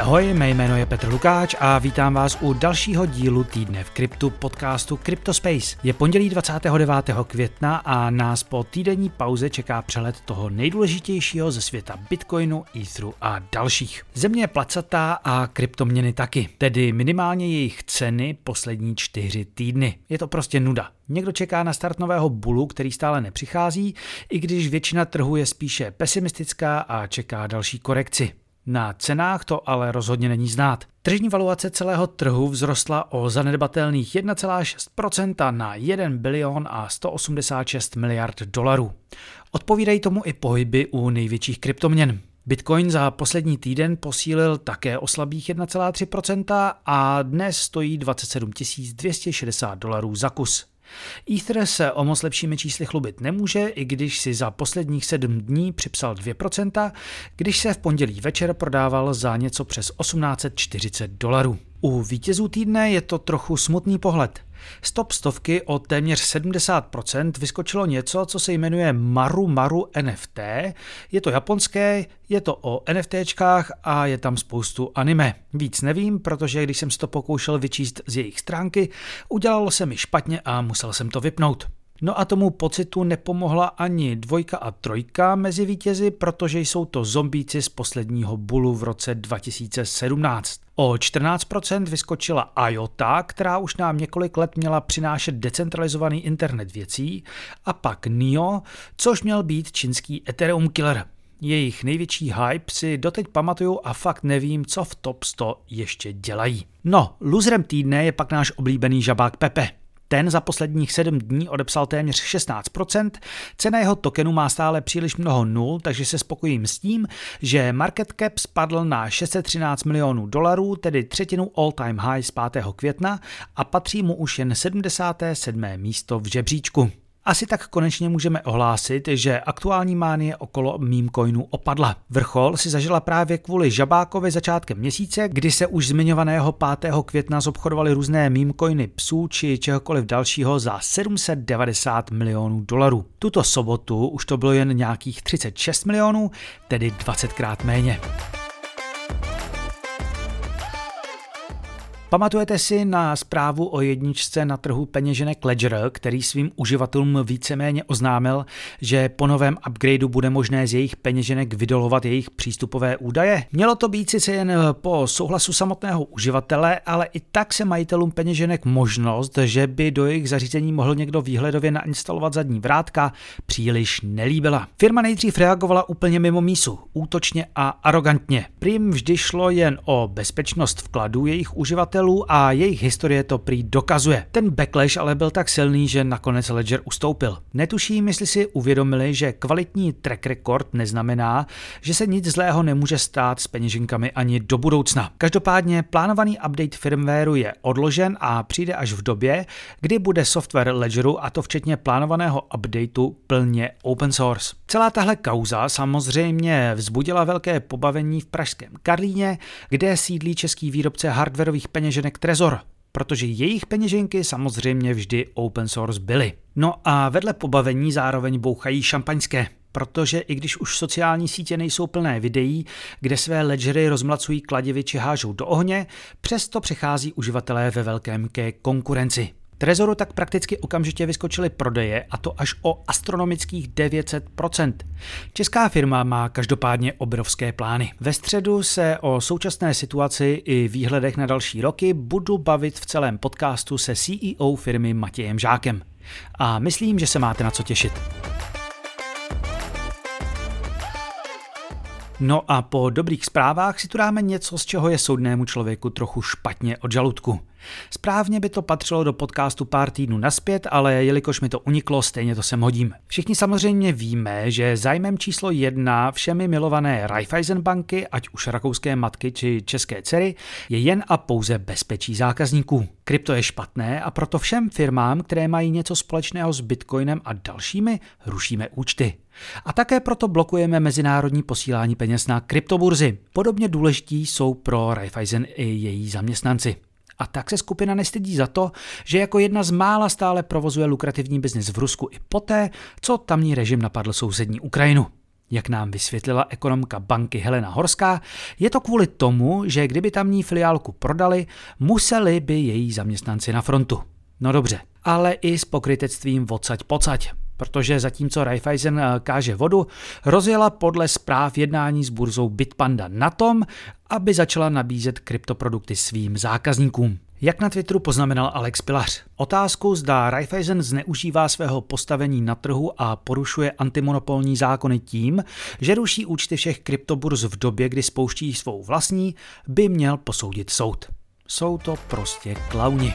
Ahoj, mé jméno je Petr Lukáč a vítám vás u dalšího dílu týdne v kryptu podcastu CryptoSpace. Je pondělí 29. května a nás po týdenní pauze čeká přelet toho nejdůležitějšího ze světa Bitcoinu, Etheru a dalších. Země je placatá a kryptoměny taky, tedy minimálně jejich ceny poslední čtyři týdny. Je to prostě nuda. Někdo čeká na start nového bulu, který stále nepřichází, i když většina trhu je spíše pesimistická a čeká další korekci. Na cenách to ale rozhodně není znát. Tržní valuace celého trhu vzrostla o zanedbatelných 1,6% na 1 bilion a 186 miliard dolarů. Odpovídají tomu i pohyby u největších kryptoměn. Bitcoin za poslední týden posílil také o slabých 1,3% a dnes stojí 27 260 dolarů za kus. Ether se o moc lepšími čísly chlubit nemůže, i když si za posledních sedm dní připsal 2%, když se v pondělí večer prodával za něco přes 1840 dolarů. U vítězů týdne je to trochu smutný pohled. Stop stovky o téměř 70% vyskočilo něco, co se jmenuje Maru Maru NFT. Je to japonské, je to o NFTčkách a je tam spoustu anime. Víc nevím, protože když jsem si to pokoušel vyčíst z jejich stránky, udělalo se mi špatně a musel jsem to vypnout. No a tomu pocitu nepomohla ani dvojka a trojka mezi vítězi, protože jsou to zombíci z posledního bulu v roce 2017. O 14% vyskočila IOTA, která už nám několik let měla přinášet decentralizovaný internet věcí, a pak NIO, což měl být čínský Ethereum killer. Jejich největší hype si doteď pamatuju a fakt nevím, co v top 100 ještě dělají. No, loserem týdne je pak náš oblíbený žabák Pepe. Ten za posledních 7 dní odepsal téměř 16%, cena jeho tokenu má stále příliš mnoho nul, takže se spokojím s tím, že market cap spadl na 613 milionů dolarů, tedy třetinu all-time high z 5. května a patří mu už jen 77. místo v žebříčku. Asi tak konečně můžeme ohlásit, že aktuální mánie okolo meme coinu opadla. Vrchol si zažila právě kvůli Žabákovi začátkem měsíce, kdy se už zmiňovaného 5. května zobchodovaly různé meme coiny psů či čehokoliv dalšího za 790 milionů dolarů. Tuto sobotu už to bylo jen nějakých 36 milionů, tedy 20 krát méně. Pamatujete si na zprávu o jedničce na trhu peněženek Ledger, který svým uživatelům víceméně oznámil, že po novém upgradeu bude možné z jejich peněženek vydolovat jejich přístupové údaje? Mělo to být sice jen po souhlasu samotného uživatele, ale i tak se majitelům peněženek možnost, že by do jejich zařízení mohl někdo výhledově nainstalovat zadní vrátka, příliš nelíbila. Firma nejdřív reagovala úplně mimo mísu, útočně a arrogantně. Prým vždy šlo jen o bezpečnost vkladů jejich uživatelů, uživatelů a jejich historie to prý dokazuje. Ten backlash ale byl tak silný, že nakonec Ledger ustoupil. Netuším, jestli si uvědomili, že kvalitní track record neznamená, že se nic zlého nemůže stát s peněženkami ani do budoucna. Každopádně plánovaný update firmwareu je odložen a přijde až v době, kdy bude software Ledgeru a to včetně plánovaného updateu plně open source. Celá tahle kauza samozřejmě vzbudila velké pobavení v pražském Karlíně, kde sídlí český výrobce hardwareových peněženek Trezor, protože jejich peněženky samozřejmě vždy open source byly. No a vedle pobavení zároveň bouchají šampaňské, protože i když už sociální sítě nejsou plné videí, kde své ledgery rozmlacují kladivi či hážou do ohně, přesto přechází uživatelé ve velkém ke konkurenci. Trezoru tak prakticky okamžitě vyskočily prodeje a to až o astronomických 900%. Česká firma má každopádně obrovské plány. Ve středu se o současné situaci i výhledech na další roky budu bavit v celém podcastu se CEO firmy Matějem Žákem. A myslím, že se máte na co těšit. No a po dobrých zprávách si tu dáme něco, z čeho je soudnému člověku trochu špatně od žaludku. Správně by to patřilo do podcastu pár týdnů naspět, ale jelikož mi to uniklo, stejně to sem hodím. Všichni samozřejmě víme, že zájmem číslo jedna všemi milované Raiffeisen banky, ať už rakouské matky či české dcery, je jen a pouze bezpečí zákazníků. Krypto je špatné a proto všem firmám, které mají něco společného s Bitcoinem a dalšími, rušíme účty. A také proto blokujeme mezinárodní posílání peněz na kryptoburzy. Podobně důležití jsou pro Raiffeisen i její zaměstnanci. A tak se skupina nestydí za to, že jako jedna z mála stále provozuje lukrativní biznis v Rusku i poté, co tamní režim napadl sousední Ukrajinu. Jak nám vysvětlila ekonomka banky Helena Horská, je to kvůli tomu, že kdyby tamní filiálku prodali, museli by její zaměstnanci na frontu. No dobře, ale i s pokrytectvím vocať pocať, protože zatímco Raiffeisen eh, káže vodu, rozjela podle zpráv jednání s burzou Bitpanda na tom, aby začala nabízet kryptoprodukty svým zákazníkům. Jak na Twitteru poznamenal Alex Pilař, otázku zda Raiffeisen zneužívá svého postavení na trhu a porušuje antimonopolní zákony tím, že ruší účty všech kryptoburz v době, kdy spouští svou vlastní, by měl posoudit soud. Jsou to prostě klauni.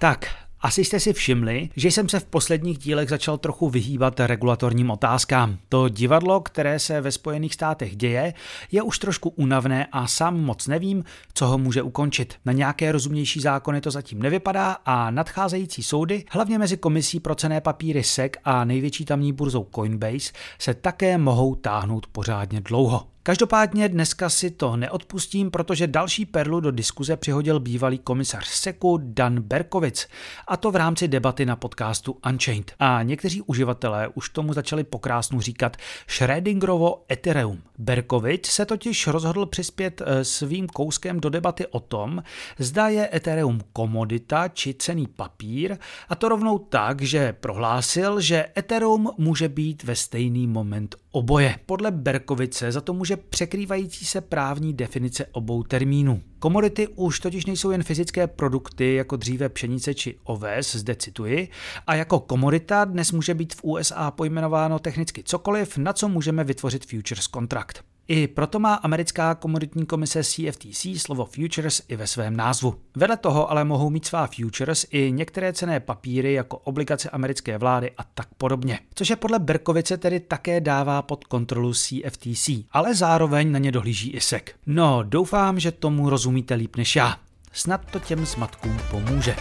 Tak, asi jste si všimli, že jsem se v posledních dílech začal trochu vyhýbat regulatorním otázkám. To divadlo, které se ve Spojených státech děje, je už trošku únavné a sám moc nevím, co ho může ukončit. Na nějaké rozumnější zákony to zatím nevypadá a nadcházející soudy, hlavně mezi komisí pro cené papíry SEC a největší tamní burzou Coinbase, se také mohou táhnout pořádně dlouho. Každopádně dneska si to neodpustím, protože další perlu do diskuze přihodil bývalý komisař SEKu Dan Berkovic, a to v rámci debaty na podcastu Unchained. A někteří uživatelé už tomu začali pokrásnu říkat Schrödingerovo Ethereum. Berkovic se totiž rozhodl přispět eh, svým kouskem do debaty o tom, zda je Ethereum komodita či cený papír, a to rovnou tak, že prohlásil, že Ethereum může být ve stejný moment oboje. Podle Berkovice za to může překrývající se právní definice obou termínů. Komodity už totiž nejsou jen fyzické produkty jako dříve pšenice či oves, zde cituji, a jako komodita dnes může být v USA pojmenováno technicky cokoliv, na co můžeme vytvořit futures kontrakt. I proto má americká komoditní komise CFTC slovo futures i ve svém názvu. Vedle toho ale mohou mít svá futures i některé cené papíry jako obligace americké vlády a tak podobně. Což je podle Berkovice tedy také dává pod kontrolu CFTC, ale zároveň na ně dohlíží i SEC. No, doufám, že tomu rozumíte líp než já. Snad to těm zmatkům pomůže.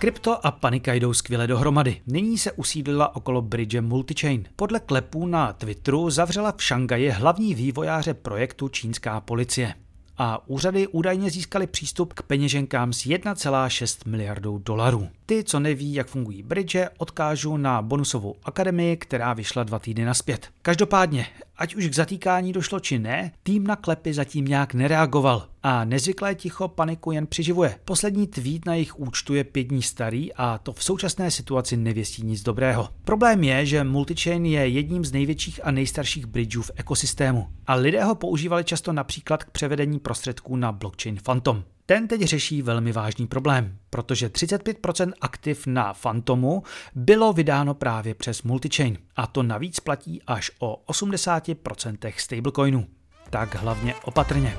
Krypto a panika jdou skvěle dohromady. Nyní se usídlila okolo bridge Multichain. Podle klepů na Twitteru zavřela v Šangaji hlavní vývojáře projektu čínská policie a úřady údajně získaly přístup k peněženkám s 1,6 miliardů dolarů. Ty, co neví, jak fungují bridge, odkážu na bonusovou akademii, která vyšla dva týdny naspět. Každopádně, ať už k zatýkání došlo či ne, tým na klepy zatím nějak nereagoval a nezvyklé ticho paniku jen přiživuje. Poslední tweet na jejich účtu je pět dní starý a to v současné situaci nevěstí nic dobrého. Problém je, že Multichain je jedním z největších a nejstarších bridgeů v ekosystému a lidé ho používali často například k převedení prostředků na blockchain Phantom. Ten teď řeší velmi vážný problém, protože 35% aktiv na Phantomu bylo vydáno právě přes multichain a to navíc platí až o 80% stablecoinů. Tak hlavně opatrně.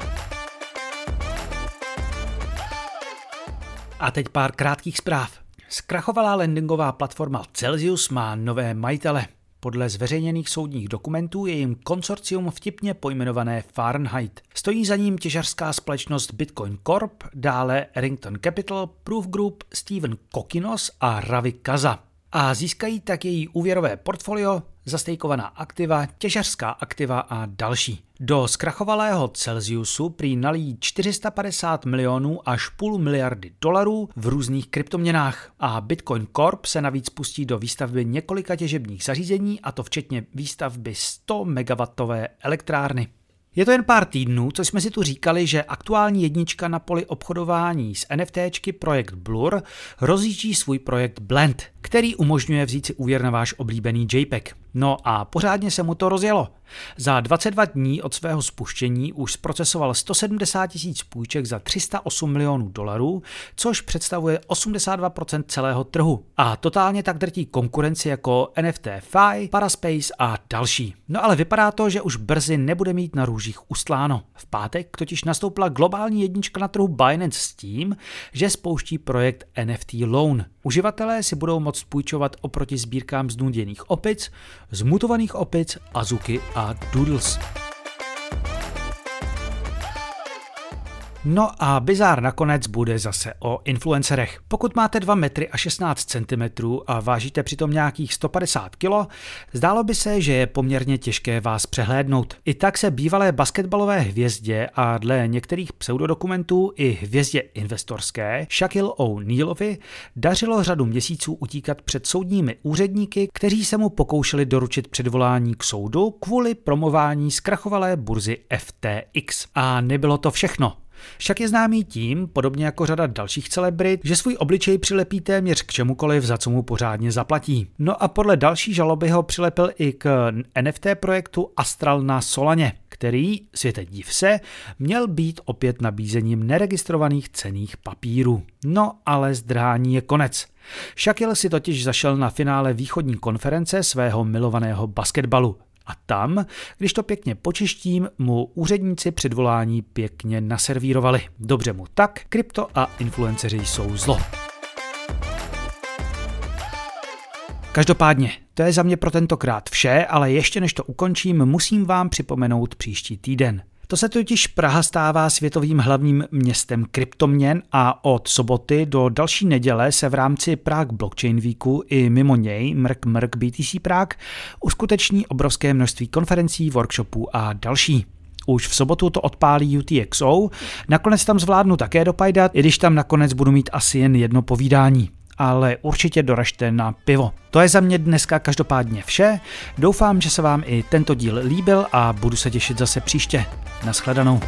A teď pár krátkých zpráv. Zkrachovalá lendingová platforma Celsius má nové majitele. Podle zveřejněných soudních dokumentů je jim konsorcium vtipně pojmenované Fahrenheit. Stojí za ním těžařská společnost Bitcoin Corp, dále Errington Capital, Proof Group, Steven Kokinos a Ravi Kaza. A získají tak její úvěrové portfolio, zastejkovaná aktiva, těžařská aktiva a další. Do zkrachovalého Celsiusu prý nalí 450 milionů až půl miliardy dolarů v různých kryptoměnách a Bitcoin Corp se navíc pustí do výstavby několika těžebních zařízení a to včetně výstavby 100 MW elektrárny. Je to jen pár týdnů, co jsme si tu říkali, že aktuální jednička na poli obchodování s NFTčky projekt Blur rozjíždí svůj projekt Blend, který umožňuje vzít si úvěr na váš oblíbený JPEG. No a pořádně se mu to rozjelo. Za 22 dní od svého spuštění už zprocesoval 170 tisíc půjček za 308 milionů dolarů, což představuje 82% celého trhu. A totálně tak drtí konkurenci jako NFT Fi, Paraspace a další. No ale vypadá to, že už brzy nebude mít na růžích ustláno. V pátek totiž nastoupila globální jednička na trhu Binance s tím, že spouští projekt NFT Loan. Uživatelé si budou moct půjčovat oproti sbírkám znuděných opic, zmutovaných opic, Azuki a Doodles. No a bizár nakonec bude zase o influencerech. Pokud máte 2 metry a 16 cm a vážíte přitom nějakých 150 kg, zdálo by se, že je poměrně těžké vás přehlédnout. I tak se bývalé basketbalové hvězdě a dle některých pseudodokumentů i hvězdě investorské Shaquille O'Nealovi dařilo řadu měsíců utíkat před soudními úředníky, kteří se mu pokoušeli doručit předvolání k soudu kvůli promování zkrachovalé burzy FTX. A nebylo to všechno. Však je známý tím, podobně jako řada dalších celebrit, že svůj obličej přilepí téměř k čemukoliv, za co mu pořádně zaplatí. No a podle další žaloby ho přilepil i k NFT projektu Astral na Solaně, který, světe div se, měl být opět nabízením neregistrovaných cených papírů. No ale zdrání je konec. Shaquille si totiž zašel na finále východní konference svého milovaného basketbalu. A tam, když to pěkně počeštím, mu úředníci předvolání pěkně naservírovali. Dobře mu tak, krypto a influenceři jsou zlo. Každopádně, to je za mě pro tentokrát vše, ale ještě než to ukončím, musím vám připomenout příští týden. To se totiž Praha stává světovým hlavním městem kryptoměn a od soboty do další neděle se v rámci Prague Blockchain Weeku i mimo něj Mrk Mrk BTC Prague uskuteční obrovské množství konferencí, workshopů a další. Už v sobotu to odpálí UTXO, nakonec tam zvládnu také dopajdat, i když tam nakonec budu mít asi jen jedno povídání ale určitě doražte na pivo. To je za mě dneska každopádně vše. Doufám, že se vám i tento díl líbil a budu se těšit zase příště. Naschledanou.